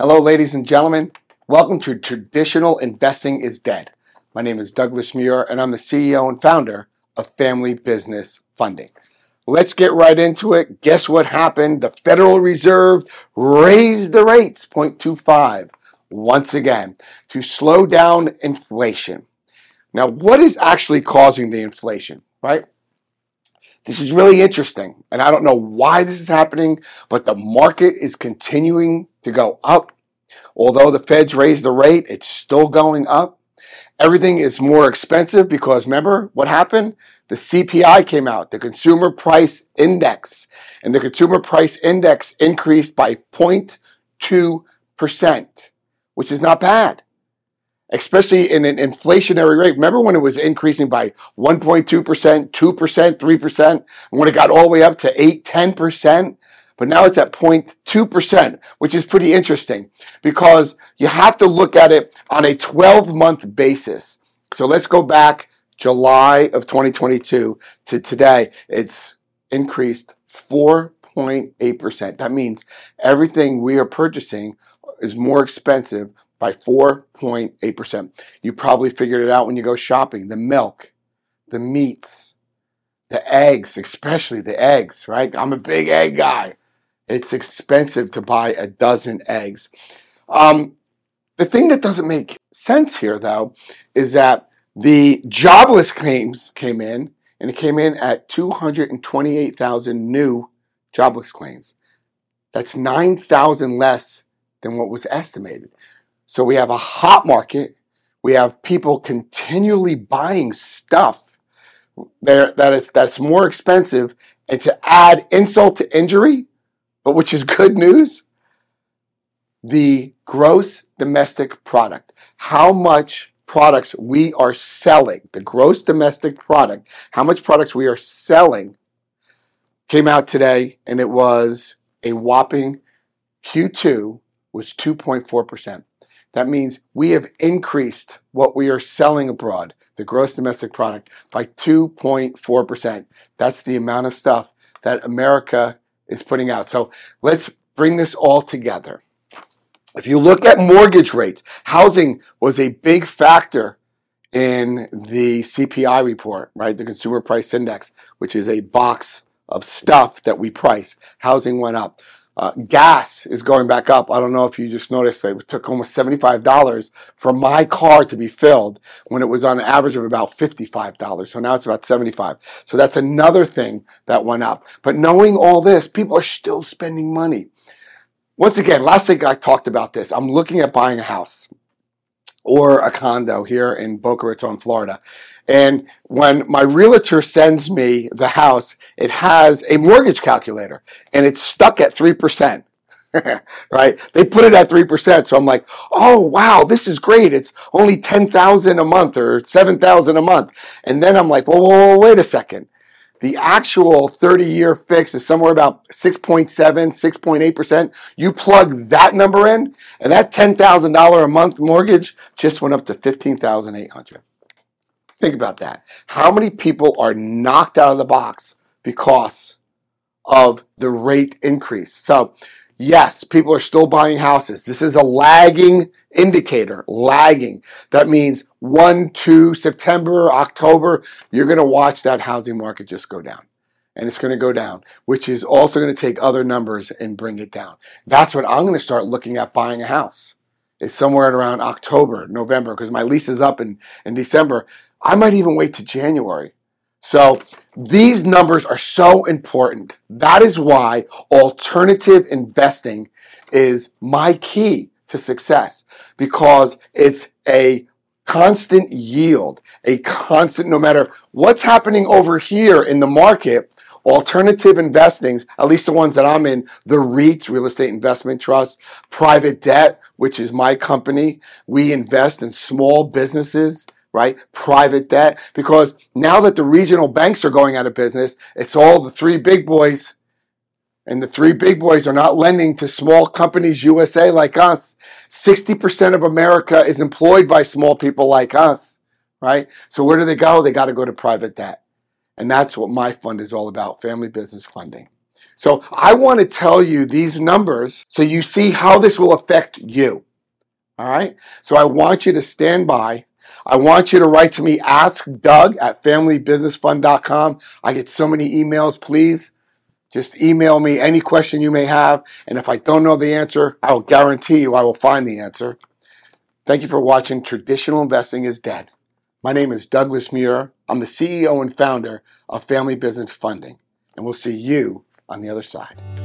Hello, ladies and gentlemen. Welcome to Traditional Investing is Dead. My name is Douglas Muir, and I'm the CEO and founder of Family Business Funding. Let's get right into it. Guess what happened? The Federal Reserve raised the rates 0.25 once again to slow down inflation. Now, what is actually causing the inflation, right? This is really interesting, and I don't know why this is happening, but the market is continuing to go up. Although the Feds raised the rate, it's still going up. Everything is more expensive because remember what happened? The CPI came out, the Consumer Price Index, and the Consumer Price Index increased by 0.2%, which is not bad especially in an inflationary rate. Remember when it was increasing by 1.2%, 2%, 3%, and when it got all the way up to 8, 10%? But now it's at 0.2%, which is pretty interesting because you have to look at it on a 12 month basis. So let's go back July of 2022 to today. It's increased 4.8%. That means everything we are purchasing is more expensive by 4.8%. You probably figured it out when you go shopping. The milk, the meats, the eggs, especially the eggs, right? I'm a big egg guy. It's expensive to buy a dozen eggs. Um, the thing that doesn't make sense here, though, is that the jobless claims came in, and it came in at 228,000 new jobless claims. That's 9,000 less than what was estimated. So we have a hot market. We have people continually buying stuff that is that's more expensive. And to add insult to injury, but which is good news, the gross domestic product, how much products we are selling, the gross domestic product, how much products we are selling came out today and it was a whopping Q2 was 2.4%. That means we have increased what we are selling abroad, the gross domestic product, by 2.4%. That's the amount of stuff that America is putting out. So let's bring this all together. If you look at mortgage rates, housing was a big factor in the CPI report, right? The Consumer Price Index, which is a box of stuff that we price. Housing went up. Uh, gas is going back up. I don't know if you just noticed it took almost $75 for my car to be filled when it was on an average of about $55. So now it's about 75. So that's another thing that went up. But knowing all this, people are still spending money. Once again, last week I talked about this. I'm looking at buying a house or a condo here in Boca Raton, Florida. And when my realtor sends me the house, it has a mortgage calculator and it's stuck at 3%. right? They put it at 3%. So I'm like, oh, wow, this is great. It's only 10,000 a month or 7,000 a month. And then I'm like, whoa, whoa, whoa, wait a second. The actual 30 year fix is somewhere about 6.7, 6.8%. You plug that number in, and that $10,000 a month mortgage just went up to 15,800. Think about that. How many people are knocked out of the box because of the rate increase? So, yes, people are still buying houses. This is a lagging indicator, lagging. That means 1 2, September, October, you're going to watch that housing market just go down. And it's going to go down, which is also going to take other numbers and bring it down. That's what I'm going to start looking at buying a house. It's somewhere around October, November, because my lease is up in, in December. I might even wait to January. So these numbers are so important. That is why alternative investing is my key to success because it's a constant yield, a constant, no matter what's happening over here in the market, alternative investings, at least the ones that I'm in, the REITs, Real Estate Investment Trust, private debt, which is my company. We invest in small businesses right? Private debt. Because now that the regional banks are going out of business, it's all the three big boys. And the three big boys are not lending to small companies USA like us. 60% of America is employed by small people like us, right? So where do they go? They got to go to private debt. And that's what my fund is all about family business funding. So I want to tell you these numbers so you see how this will affect you. All right. So I want you to stand by. I want you to write to me, ask Doug at familybusinessfund.com. I get so many emails. Please just email me any question you may have. And if I don't know the answer, I will guarantee you I will find the answer. Thank you for watching Traditional Investing is Dead. My name is Douglas Muir. I'm the CEO and founder of Family Business Funding. And we'll see you on the other side.